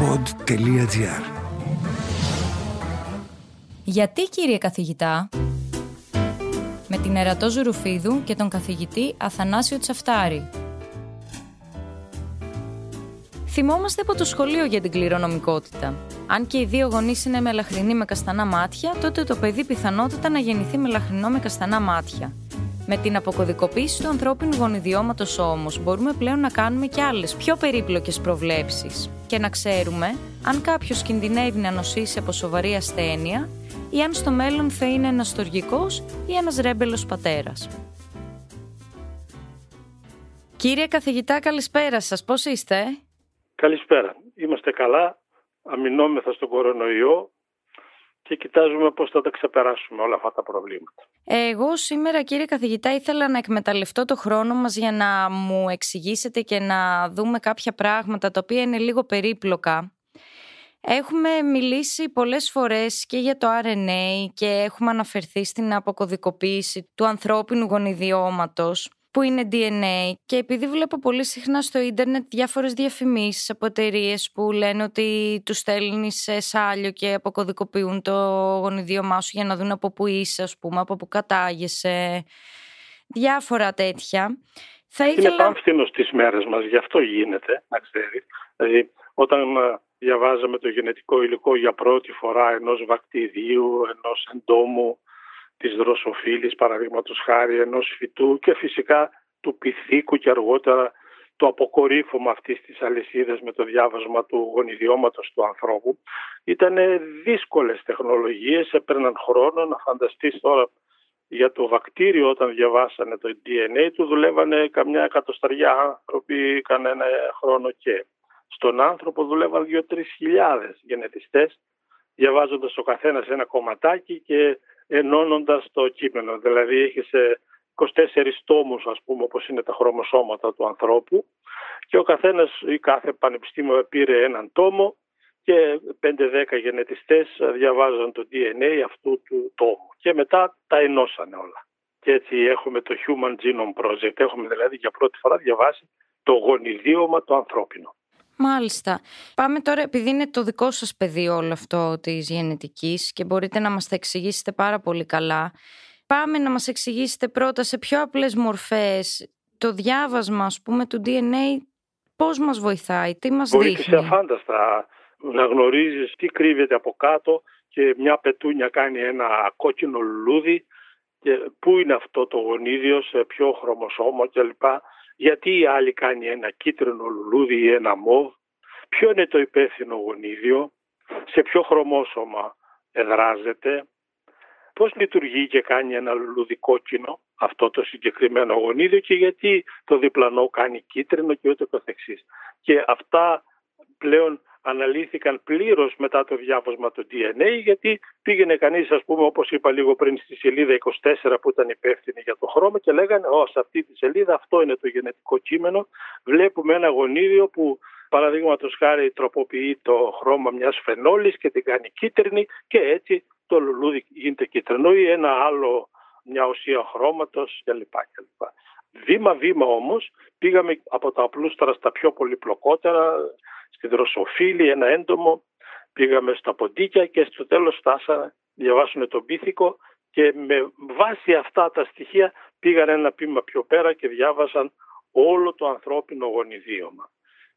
pod.gr Γιατί κύριε καθηγητά με την Ερατό Ζουρουφίδου και τον καθηγητή Αθανάσιο Τσαφτάρη. Θυμόμαστε από το σχολείο για την κληρονομικότητα. Αν και οι δύο γονείς είναι μελαχρινοί με καστανά μάτια, τότε το παιδί πιθανότατα να γεννηθεί μελαχρινό με καστανά μάτια. Με την αποκωδικοποίηση του ανθρώπινου γονιδιώματος όμως, μπορούμε πλέον να κάνουμε και άλλες πιο περίπλοκες προβλέψεις και να ξέρουμε αν κάποιος κινδυνεύει να νοσήσει από σοβαρή ασθένεια ή αν στο μέλλον θα είναι ένας στοργικός ή ένας ρέμπελος πατέρας. Κύριε καθηγητά, καλησπέρα σας. Πώς είστε; Καλησπέρα. Είμαστε καλά. Αμυνόμεθα στον κορονοϊό και κοιτάζουμε πώς θα τα ξεπεράσουμε όλα αυτά τα προβλήματα. Εγώ σήμερα κύριε καθηγητά ήθελα να εκμεταλλευτώ το χρόνο μας για να μου εξηγήσετε και να δούμε κάποια πράγματα τα οποία είναι λίγο περίπλοκα. Έχουμε μιλήσει πολλές φορές και για το RNA και έχουμε αναφερθεί στην αποκωδικοποίηση του ανθρώπινου γονιδιώματος που είναι DNA και επειδή βλέπω πολύ συχνά στο ίντερνετ διάφορες διαφημίσεις από εταιρείες που λένε ότι τους στέλνει σε σάλιο και αποκωδικοποιούν το γονιδίωμά σου για να δουν από πού είσαι ας πούμε, από πού κατάγεσαι, διάφορα τέτοια. Θα ήθελα... Είναι πάμφθηνο στις μέρες μας, γι' αυτό γίνεται, να ξέρει. Δηλαδή, όταν ε, διαβάζαμε το γενετικό υλικό για πρώτη φορά ενός βακτηρίου, ενός εντόμου, της δροσοφύλης παραδείγματος χάρη ενός φυτού και φυσικά του πυθίκου και αργότερα το αποκορύφωμα αυτής της αλυσίδας με το διάβασμα του γονιδιώματος του ανθρώπου. Ήταν δύσκολες τεχνολογίες, έπαιρναν χρόνο. Να φανταστείς τώρα για το βακτήριο όταν διαβάσανε το DNA του δουλεύανε καμιά εκατοσταριά άνθρωποι κανένα χρόνο και. Στον άνθρωπο δουλεύαν δύο-τρεις χιλιάδες γενετιστές διαβάζοντας ο καθένας ένα κομματάκι και ενώνοντας το κείμενο. Δηλαδή έχει 24 τόμους ας πούμε όπως είναι τα χρωμοσώματα του ανθρώπου και ο καθένας ή κάθε πανεπιστήμιο πήρε έναν τόμο και 5-10 γενετιστές διαβάζαν το DNA αυτού του τόμου και μετά τα ενώσανε όλα. Και έτσι έχουμε το Human Genome Project, έχουμε δηλαδή για πρώτη φορά διαβάσει το γονιδίωμα το ανθρώπινο. Μάλιστα. Πάμε τώρα, επειδή είναι το δικό σας πεδίο όλο αυτό της γενετικής και μπορείτε να μας τα εξηγήσετε πάρα πολύ καλά. Πάμε να μας εξηγήσετε πρώτα σε πιο απλές μορφές το διάβασμα, ας πούμε, του DNA, πώς μας βοηθάει, τι μας Βοήθησε δείχνει. Βοήθησε αφάνταστα να γνωρίζεις τι κρύβεται από κάτω και μια πετούνια κάνει ένα κόκκινο λουλούδι και πού είναι αυτό το γονίδιο, σε ποιο χρωμοσώμα κλπ γιατί η άλλη κάνει ένα κίτρινο λουλούδι ή ένα μοβ, ποιο είναι το υπεύθυνο γονίδιο, σε ποιο χρωμόσωμα εδράζεται, πώς λειτουργεί και κάνει ένα λουλούδι κόκκινο αυτό το συγκεκριμένο γονίδιο και γιατί το διπλανό κάνει κίτρινο και ούτω καθεξής. Και αυτά πλέον αναλύθηκαν πλήρως μετά το διάβασμα του DNA γιατί πήγαινε κανείς ας πούμε όπως είπα λίγο πριν στη σελίδα 24 που ήταν υπεύθυνη για το χρώμα και λέγανε «Ω, σε αυτή τη σελίδα αυτό είναι το γενετικό κείμενο, βλέπουμε ένα γονίδιο που παραδείγματος χάρη τροποποιεί το χρώμα μιας φενόλης και την κάνει κίτρινη και έτσι το λουλούδι γίνεται κίτρινο ή ένα άλλο μια ουσία χρώματος κλπ. Βήμα-βήμα όμως πήγαμε από τα απλούστερα στα πιο πολυπλοκότερα στη δροσοφύλη, ένα έντομο, πήγαμε στα ποντίκια και στο τέλος φτάσαμε, διαβάσουν τον πίθηκο και με βάση αυτά τα στοιχεία πήγαν ένα πήμα πιο πέρα και διάβασαν όλο το ανθρώπινο γονιδίωμα.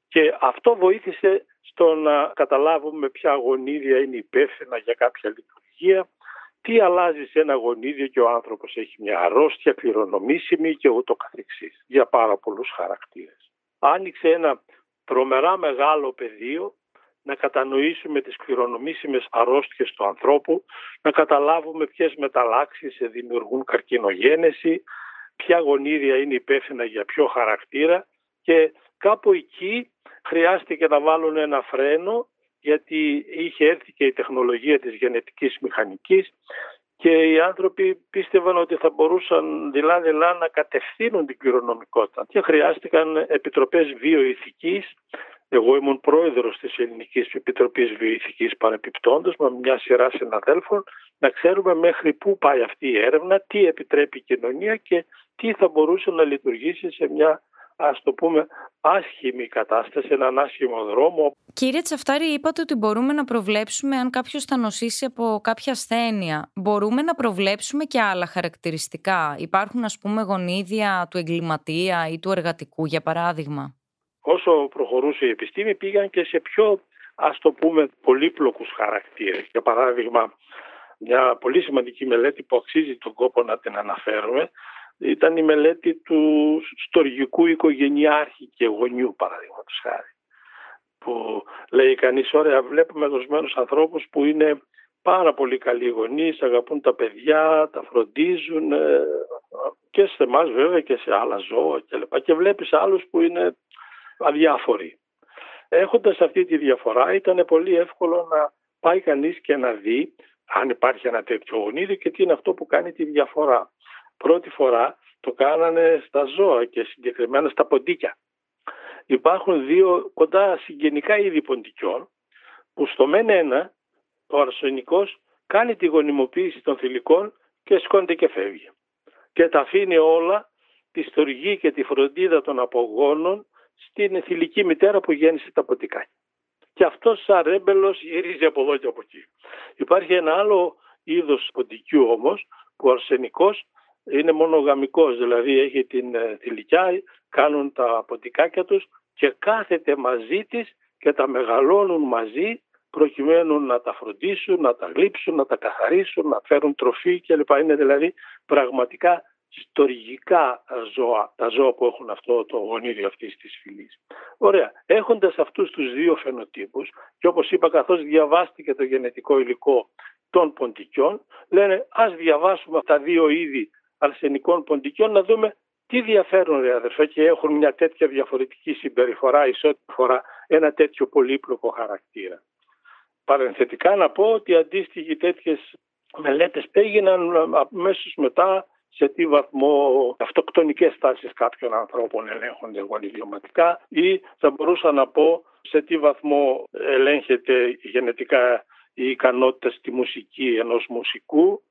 Και αυτό βοήθησε στο να καταλάβουμε ποια γονίδια είναι υπεύθυνα για κάποια λειτουργία, τι αλλάζει σε ένα γονίδιο και ο άνθρωπος έχει μια αρρώστια κληρονομήσιμη και ούτω καθεξής, για πάρα πολλούς χαρακτήρες. Άνοιξε ένα τρομερά μεγάλο πεδίο να κατανοήσουμε τις κληρονομήσιμες αρρώστιες του ανθρώπου, να καταλάβουμε ποιες μεταλλάξεις δημιουργούν καρκινογένεση, ποια γονίδια είναι υπεύθυνα για ποιο χαρακτήρα και κάπου εκεί χρειάστηκε να βάλουν ένα φρένο γιατί είχε έρθει και η τεχνολογία της γενετικής μηχανικής και οι άνθρωποι πίστευαν ότι θα μπορούσαν δειλά-δειλά να κατευθύνουν την κληρονομικότητα και χρειάστηκαν επιτροπές βιοειθικής. Εγώ ήμουν πρόεδρος της Ελληνικής Επιτροπής Βιοειθικής παρεπιπτόντος με μια σειρά συναδέλφων να ξέρουμε μέχρι πού πάει αυτή η έρευνα, τι επιτρέπει η κοινωνία και τι θα μπορούσε να λειτουργήσει σε μια ας το πούμε άσχημη κατάσταση, έναν άσχημο δρόμο. Κύριε Τσαφτάρη, είπατε ότι μπορούμε να προβλέψουμε αν κάποιος θα νοσήσει από κάποια ασθένεια. Μπορούμε να προβλέψουμε και άλλα χαρακτηριστικά. Υπάρχουν, ας πούμε, γονίδια του εγκληματία ή του εργατικού, για παράδειγμα; Όσο προχωρούσε η επιστήμη, πήγαν και σε πιο, ας το πούμε, πολύπλοκους χαρακτήρες. Για παράδειγμα, μια πολύ σημαντική μελέτη που αξίζει τον κόπο να την αναφέρουμε ήταν η μελέτη του στοργικού οικογενειάρχη και γονιού παραδείγματος χάρη που λέει κανείς ωραία βλέπουμε δοσμένου ανθρώπους που είναι πάρα πολύ καλοί γονείς, αγαπούν τα παιδιά, τα φροντίζουν ε, και σε εμάς βέβαια και σε άλλα ζώα κλπ. Και βλέπεις άλλους που είναι αδιάφοροι. Έχοντας αυτή τη διαφορά ήταν πολύ εύκολο να πάει κανείς και να δει αν υπάρχει ένα τέτοιο γονίδι και τι είναι αυτό που κάνει τη διαφορά. Πρώτη φορά το κάνανε στα ζώα και συγκεκριμένα στα ποντίκια. Υπάρχουν δύο κοντά συγγενικά είδη ποντικιών που στο μεν ένα ο αρσενικός κάνει τη γονιμοποίηση των θηλυκών και σκόνται και φεύγει. Και τα αφήνει όλα τη στοργή και τη φροντίδα των απογόνων στην θηλυκή μητέρα που γέννησε τα ποντικάκια και αυτός σαν ρέμπελος γυρίζει από εδώ και από εκεί. Υπάρχει ένα άλλο είδος ποντικού όμως που ο αρσενικός είναι μονογαμικός, δηλαδή έχει την ε, θηλυκιά, κάνουν τα ποντικάκια τους και κάθεται μαζί της και τα μεγαλώνουν μαζί προκειμένου να τα φροντίσουν, να τα γλύψουν, να τα καθαρίσουν, να φέρουν τροφή κλπ. Είναι δηλαδή πραγματικά στοργικά ζώα, τα ζώα που έχουν αυτό το γονίδιο αυτής της φυλής. Ωραία. Έχοντας αυτούς τους δύο φαινοτύπους, και όπως είπα, καθώς διαβάστηκε το γενετικό υλικό των ποντικιών, λένε ας διαβάσουμε τα δύο είδη αρσενικών ποντικιών να δούμε τι διαφέρουν ρε αδερφέ και έχουν μια τέτοια διαφορετική συμπεριφορά εις ό,τι φορά ένα τέτοιο πολύπλοκο χαρακτήρα. Παρενθετικά να πω ότι αντίστοιχοι τέτοιες μελέτες έγιναν αμέσως μετά σε τι βαθμό αυτοκτονικές τάσεις κάποιων ανθρώπων ελέγχονται γονιδιωματικά ή θα μπορούσα να πω σε τι βαθμό ελέγχεται γενετικά η ικανότητα στη μουσική ενός μουσικού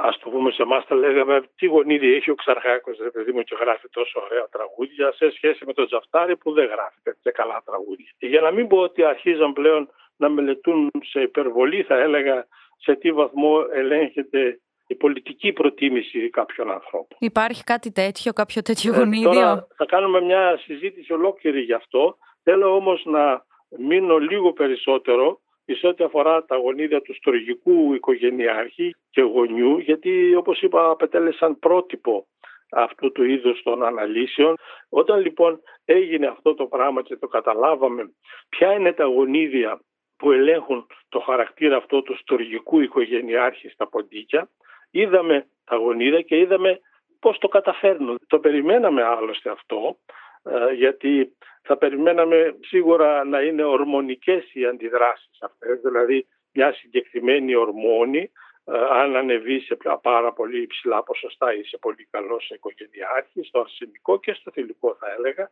ας το πούμε σε εμάς τα λέγαμε τι γονίδι έχει ο Ξαρχάκος ρε παιδί μου και γράφει τόσο ωραία τραγούδια σε σχέση με τον Τζαφτάρη που δεν γράφει τέτοια καλά τραγούδια. Για να μην πω ότι αρχίζαν πλέον να μελετούν σε υπερβολή θα έλεγα σε τι βαθμό ελέγχεται η πολιτική προτίμηση κάποιων ανθρώπων. Υπάρχει κάτι τέτοιο, κάποιο τέτοιο ε, γονίδιο; τώρα θα κάνουμε μια συζήτηση ολόκληρη γι' αυτό. Θέλω όμως να μείνω λίγο περισσότερο σε ό,τι αφορά τα γονίδια του στοργικού οικογενειάρχη και γονιού, γιατί όπως είπα απετέλεσαν πρότυπο αυτού του είδους των αναλύσεων. Όταν λοιπόν έγινε αυτό το πράγμα και το καταλάβαμε ποια είναι τα γονίδια που ελέγχουν το χαρακτήρα αυτό του στοργικού οικογενειάρχη στα ποντίκια, είδαμε τα γονίδια και είδαμε πώς το καταφέρνουν. Το περιμέναμε άλλωστε αυτό, ε, γιατί θα περιμέναμε σίγουρα να είναι ορμονικές οι αντιδράσεις αυτές, δηλαδή μια συγκεκριμένη ορμόνη, ε, αν ανεβεί σε πάρα πολύ υψηλά ποσοστά ή σε πολύ καλό σε οικογενειάρχη, στο αρσενικό και στο θηλυκό θα έλεγα,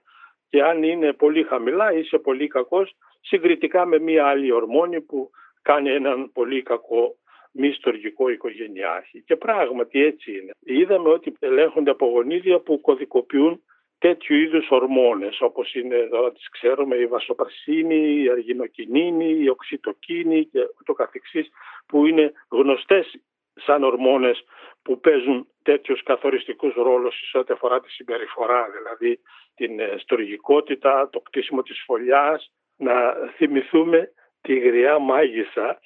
και αν είναι πολύ χαμηλά ή σε πολύ κακός, συγκριτικά με μια άλλη ορμόνη που κάνει έναν πολύ κακό μη στοργικό οικογενειάρχη. Και πράγματι έτσι είναι. Είδαμε ότι ελέγχονται από γονίδια που κωδικοποιούν τέτοιου είδους ορμόνες όπως είναι εδώ τις ξέρουμε η βασοπρασίνη, η αργινοκινίνη, η οξυτοκίνη και το καθεξής που είναι γνωστές σαν ορμόνες που παίζουν τέτοιους καθοριστικούς ρόλους σε ό,τι αφορά τη συμπεριφορά, δηλαδή την ε, στοργικότητα, το κτίσιμο της φωλιάς. Να θυμηθούμε τη γριά μάγισσα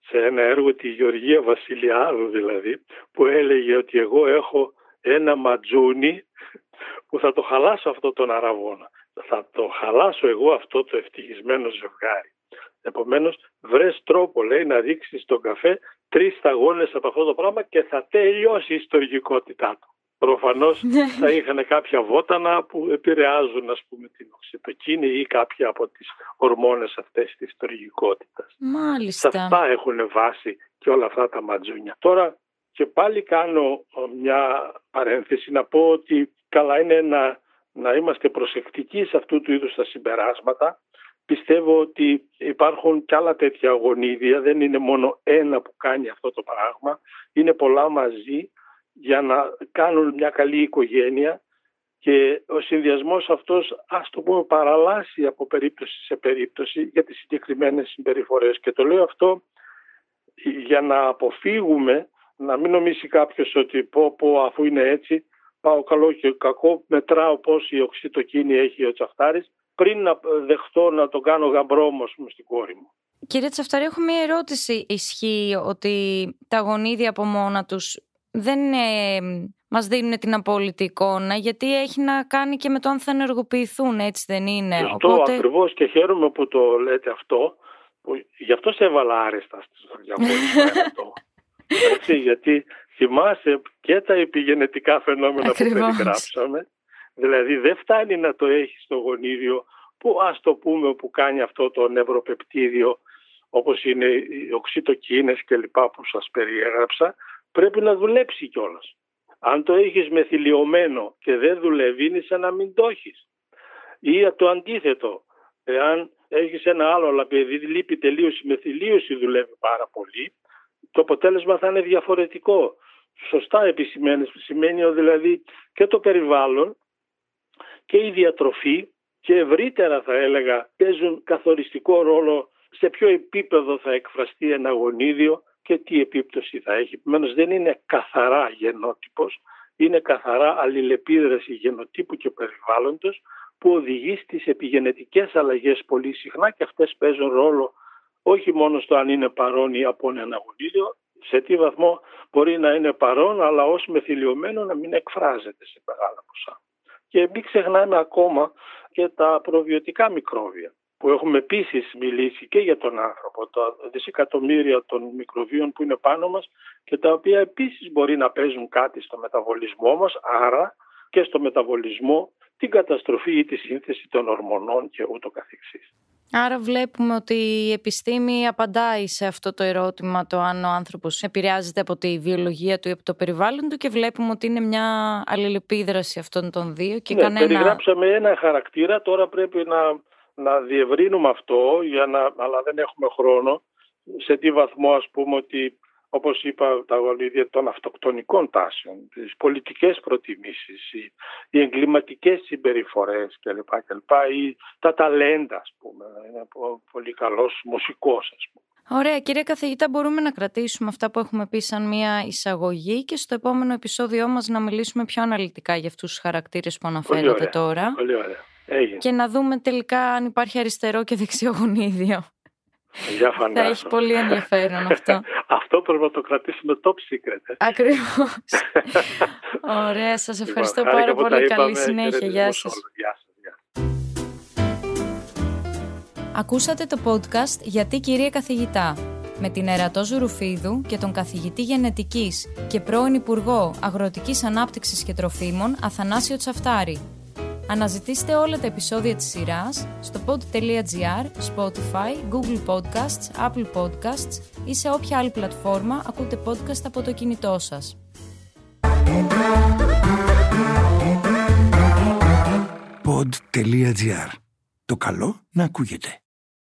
σε ένα έργο τη Γεωργία Βασιλιάδου δηλαδή που έλεγε ότι εγώ έχω ένα ματζούνι που θα το χαλάσω αυτό τον αραβόνα. Θα το χαλάσω εγώ αυτό το ευτυχισμένο ζευγάρι. Επομένως βρες τρόπο λέει να ρίξεις στον καφέ τρεις σταγόνες από αυτό το πράγμα και θα τελειώσει η ιστορικότητά του. Προφανώς ναι. θα είχαν κάποια βότανα που επηρεάζουν ας πούμε την οξυτοκίνη ή κάποια από τις ορμόνες αυτές της στοργικότητας. Μάλιστα. Σε αυτά έχουν βάση και όλα αυτά τα ματζούνια. Τώρα και πάλι κάνω μια παρένθεση να πω ότι καλά είναι να, να είμαστε προσεκτικοί σε αυτού του είδους τα συμπεράσματα. Πιστεύω ότι υπάρχουν κι άλλα τέτοια γονίδια, δεν είναι μόνο ένα που κάνει αυτό το πράγμα, είναι πολλά μαζί για να κάνουν μια καλή οικογένεια. Και ο συνδυασμός αυτός ας το πούμε παραλάσει από περίπτωση σε περίπτωση για τις συγκεκριμένες συμπεριφορές. Και το λέω αυτό για να αποφύγουμε να μην νομίσει κάποιος ότι πω πω αφού είναι έτσι πάω καλό και κακό μετράω πώς η οξυτοκίνη έχει ο Τσαφτάρης πριν να δεχτώ να το κάνω γαμπρό μου στην κόρη μου. Κύριε Τσαφτάρη, έχω μία ερώτηση. Ισχύει ότι τα γονίδια από μόνα τους δεν ε, μας δίνουν την απόλυτη εικόνα γιατί έχει να κάνει και με το αν θα ενεργοποιηθούν, έτσι δεν είναι; Αυτό Οπότε... ακριβώς και χαίρομαι που το λέτε αυτό. Που γι' αυτό σε έβαλα άρεστα στο διαβόλιο έτσι, γιατί θυμάσαι και τα επιγενετικά φαινόμενα που περιγράψαμε. Δηλαδή δεν φτάνει να το έχεις στο γονίδιο που ας το πούμε που κάνει αυτό το νευροπεπτίδιο όπως είναι οι οξυτοκίνες και λοιπά που σας περιέγραψα πρέπει να δουλέψει κιόλας. Αν το έχεις μεθυλιωμένο και δεν δουλεύει είναι σαν να μην το έχεις. Ή το αντίθετο, εάν έχεις ένα άλλο αλλά επειδή λείπει τελείως η μεθυλίωση δουλεύει πάρα πολύ, το αποτέλεσμα θα είναι διαφορετικό. Σωστά επισημαίνεις, σημαίνει δηλαδή και το περιβάλλον και η διατροφή και ευρύτερα θα έλεγα παίζουν καθοριστικό ρόλο σε ποιο επίπεδο θα εκφραστεί ένα γονίδιο και τι επίπτωση θα έχει. Επομένως δεν είναι καθαρά γενότυπος, είναι καθαρά αλληλεπίδραση γενοτύπου και περιβάλλοντος που οδηγεί στις επιγενετικές αλλαγές πολύ συχνά και αυτές παίζουν ρόλο όχι μόνο στο αν είναι παρόν ή από ένα γονίδιο, σε τι βαθμό μπορεί να είναι παρόν αλλά ως μεθυλιωμένο να μην εκφράζεται σε μεγάλα ποσά. Και μην ξεχνάμε ακόμα και τα προβιωτικά μικρόβια που έχουμε επίσης μιλήσει και για τον άνθρωπο, τα δισεκατομμύρια των μικροβίων που είναι πάνω μας και τα οποία επίσης μπορεί να παίζουν κάτι στο μεταβολισμό μας, άρα και στο μεταβολισμό την καταστροφή ή τη σύνθεση των ορμονών και ούτω καθεξής. Άρα βλέπουμε ότι η επιστήμη απαντάει σε αυτό το ερώτημα το αν ο άνθρωπος επηρεάζεται από τη βιολογία του ή από το περιβάλλον του και βλέπουμε ότι είναι μια αλληλεπίδραση αυτών των δύο και ναι, κανένα... περιγράψαμε ένα χαρακτήρα, τώρα πρέπει να, να διευρύνουμε αυτό, για να, αλλά δεν έχουμε χρόνο, σε τι βαθμό ας πούμε ότι όπως είπα, τα γονίδια των αυτοκτονικών τάσεων, τις πολιτικές προτιμήσεις, οι, οι εγκληματικές συμπεριφορές κλπ. κλπ ή τα ταλέντα, ας πούμε. Είναι πολύ καλός μουσικός, ας πούμε. Ωραία, κύριε καθηγητά, μπορούμε να κρατήσουμε αυτά που έχουμε πει σαν μια εισαγωγή και στο επόμενο επεισόδιό μας να μιλήσουμε πιο αναλυτικά για αυτούς τους χαρακτήρες που αναφέρατε τώρα. Πολύ ωραία. Έγινε. Και να δούμε τελικά αν υπάρχει αριστερό και δεξιό γονίδιο. Για Θα έχει πολύ ενδιαφέρον αυτό. αυτό πρέπει να το κρατήσουμε top secret. Ε. Ακριβώς. Ωραία, σας λοιπόν, ευχαριστώ πάρα πολύ. Καλή συνέχεια. Γεια σας. Ακούσατε το podcast «Γιατί κυρία καθηγητά» με την Ερατό Ζουρουφίδου και τον καθηγητή γενετικής και πρώην Υπουργό Αγροτικής Ανάπτυξης και Τροφίμων Αθανάσιο Τσαφτάρη. Αναζητήστε όλα τα επεισόδια της σειράς στο pod.gr, Spotify, Google Podcasts, Apple Podcasts ή σε όποια άλλη πλατφόρμα ακούτε podcast από το κινητό σας. Pod.gr. Το καλό να ακούγεται.